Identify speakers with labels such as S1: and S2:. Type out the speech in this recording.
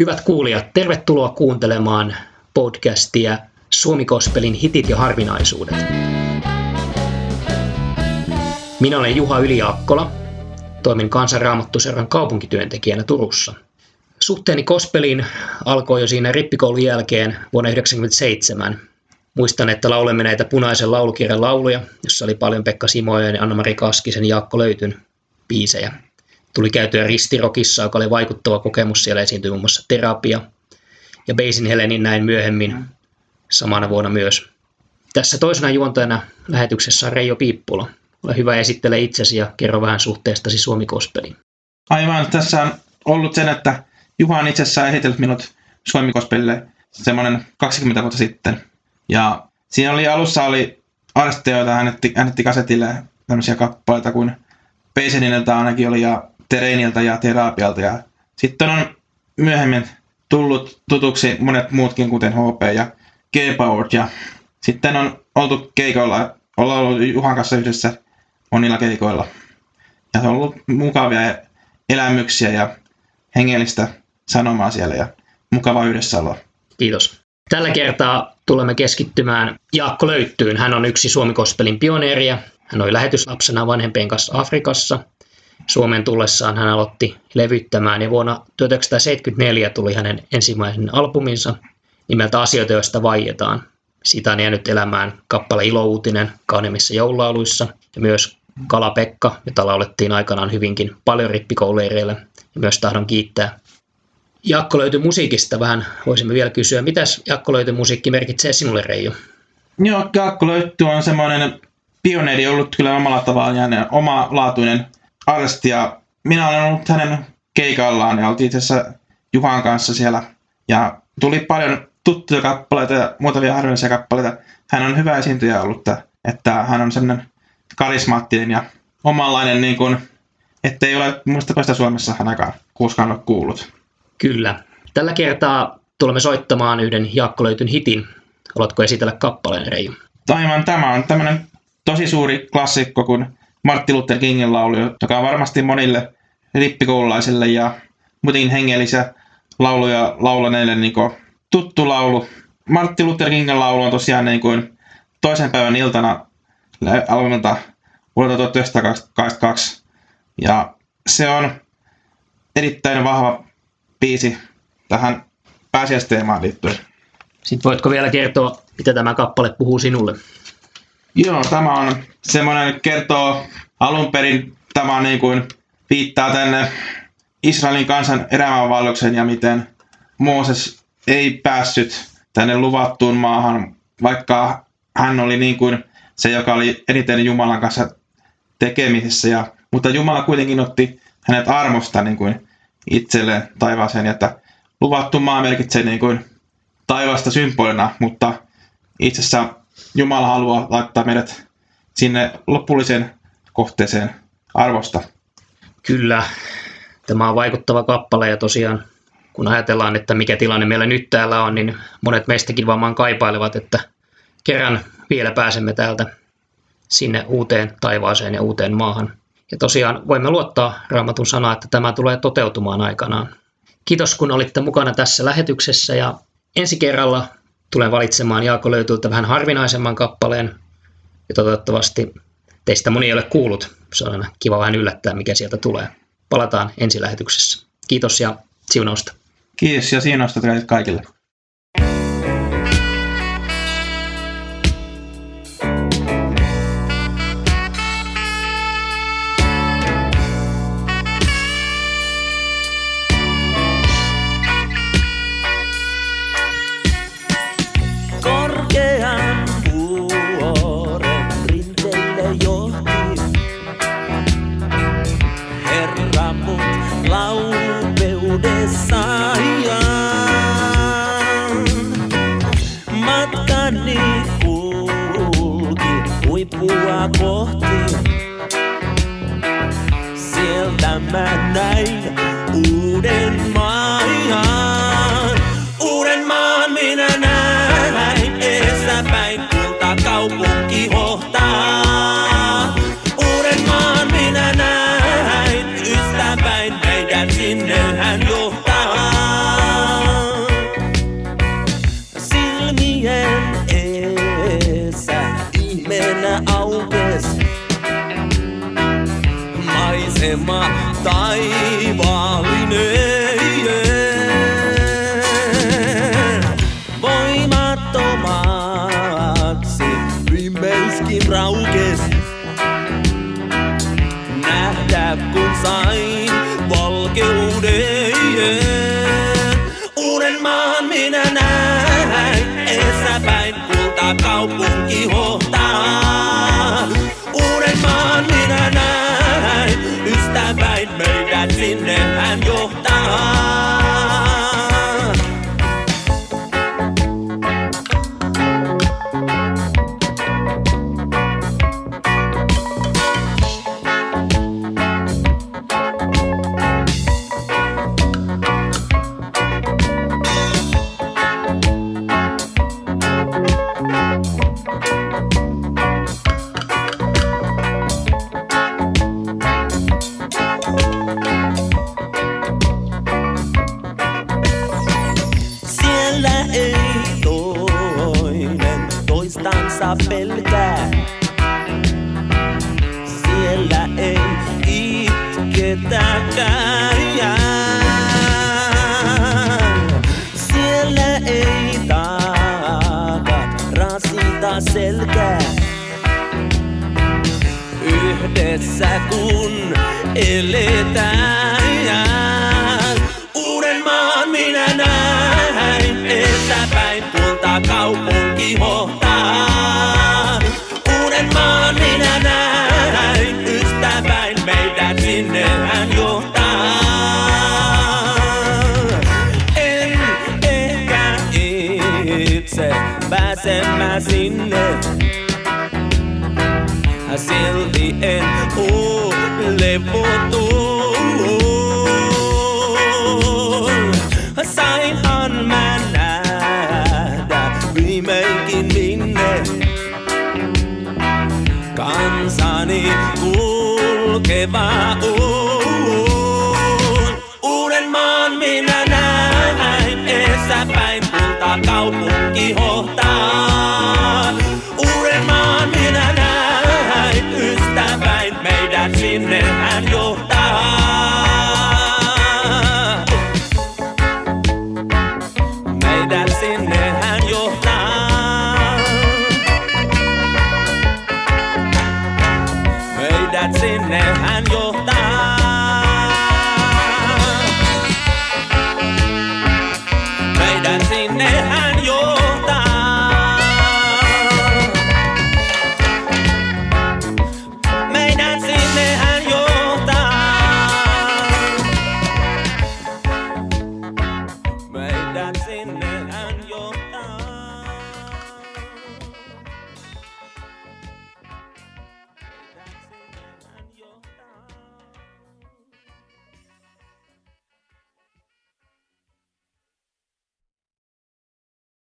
S1: Hyvät kuulijat, tervetuloa kuuntelemaan podcastia Suomi Kospelin hitit ja harvinaisuudet. Minä olen Juha Yliakkola, toimin kansanraamattuseuran kaupunkityöntekijänä Turussa. Suhteeni Kospeliin alkoi jo siinä rippikoulun jälkeen vuonna 1997. Muistan, että laulemme näitä punaisen laulukirjan lauluja, jossa oli paljon Pekka Simojen ja Anna-Mari Kaskisen Jaakko Löytyn biisejä. Tuli käytyä ristirokissa, joka oli vaikuttava kokemus. Siellä esiintyi muun muassa terapia. Ja Beisin Helenin näin myöhemmin samana vuonna myös. Tässä toisena juontajana lähetyksessä on Reijo Piippula. Ole hyvä esittele itsesi ja kerro vähän suhteestasi Suomi Kospeliin.
S2: Aivan, tässä on ollut sen, että Juha on itse asiassa esitellyt minut Suomi Kospelille semmoinen 20 vuotta sitten. Ja siinä oli alussa oli artisteja, joita hän äänetti kasetille tämmöisiä kappaleita kuin Peisenineltä ainakin oli ja Tereiniltä ja Terapialta. Ja sitten on myöhemmin tullut tutuksi monet muutkin, kuten HP ja G-Power. Ja sitten on oltu keikoilla, ollaan ollut Juhan kanssa yhdessä monilla keikoilla. Ja se on ollut mukavia elämyksiä ja hengellistä sanomaa siellä ja mukava yhdessäoloa.
S1: Kiitos. Tällä kertaa tulemme keskittymään Jaakko Löyttyyn. Hän on yksi Suomi-kospelin pioneeria. Hän oli lähetyslapsena vanhempien kanssa Afrikassa. Suomen tullessaan hän aloitti levyttämään ja vuonna 1974 tuli hänen ensimmäinen albuminsa nimeltä Asioita, joista vaietaan. Siitä on jäänyt elämään kappale Ilouutinen kauneimmissa joululauluissa ja myös Kala-Pekka, jota laulettiin aikanaan hyvinkin paljon rippikouleireille. Ja myös tahdon kiittää Jakko löytyi musiikista vähän. Voisimme vielä kysyä, mitäs Jakko löytyi musiikki merkitsee sinulle, Reijo?
S2: Joo, Jakko löytty on semmoinen pioneeri ollut kyllä omalla tavallaan ja oma laatuinen artisti. Ja minä olen ollut hänen keikallaan ja oltiin itse asiassa Juhan kanssa siellä. Ja tuli paljon tuttuja kappaleita ja muutamia harvinaisia kappaleita. Hän on hyvä esiintyjä ollut, että hän on semmoinen karismaattinen ja omanlainen, niin kuin, ettei ole muista sitä Suomessa ainakaan koskaan ole kuullut.
S1: Kyllä. Tällä kertaa tulemme soittamaan yhden Jaakko löytyn hitin. Haluatko esitellä kappaleen, Reijo?
S2: Taiman tämä on tämmöinen tosi suuri klassikko kuin Martti Luther Kingin laulu, joka on varmasti monille rippikoululaisille ja muutenkin hengellisiä lauluja laulaneille niin tuttu laulu. Martti Luther Kingin laulu on tosiaan niin kuin toisen päivän iltana albumilta vuodelta 1982. Ja se on erittäin vahva biisi tähän pääsiäisteemaan liittyen.
S1: Sitten voitko vielä kertoa, mitä tämä kappale puhuu sinulle?
S2: Joo, tämä on semmoinen, kertoo alun perin, tämä niin kuin viittaa tänne Israelin kansan elämänvalloksen ja miten Mooses ei päässyt tänne luvattuun maahan, vaikka hän oli niin kuin se, joka oli eniten Jumalan kanssa tekemisissä. Ja, mutta Jumala kuitenkin otti hänet armosta niin kuin itselleen taivaaseen, että luvattu maa merkitsee niin kuin taivasta symbolina, mutta itse asiassa Jumala haluaa laittaa meidät sinne lopulliseen kohteeseen arvosta.
S1: Kyllä, tämä on vaikuttava kappale ja tosiaan kun ajatellaan, että mikä tilanne meillä nyt täällä on, niin monet meistäkin varmaan kaipailevat, että kerran vielä pääsemme täältä sinne uuteen taivaaseen ja uuteen maahan. Ja tosiaan voimme luottaa Raamatun sanaa, että tämä tulee toteutumaan aikanaan. Kiitos kun olitte mukana tässä lähetyksessä ja ensi kerralla tulen valitsemaan Jaako löytyltä vähän harvinaisemman kappaleen ja toivottavasti teistä moni ei ole kuullut. Se on aina kiva vähän yllättää, mikä sieltä tulee. Palataan ensi lähetyksessä. Kiitos ja siunausta.
S2: Kiitos ja siunausta teille manihuki
S3: huipua kohti. Sieltä mä näin aukes. Maisema taivaallinen. Voimattomaksi viimeiskin raukes. Nähdä kun sain valkeuden. Uuden maan minä näin, eessä päin kulta kaupunki hohtaa. Pelkää. Siellä ei itketäkään. Siellä ei taakat rasita selkää. Yhdessä kun eletään. Uuden maan minä näin, i Until the end Oh, le votó Meidät sinne hän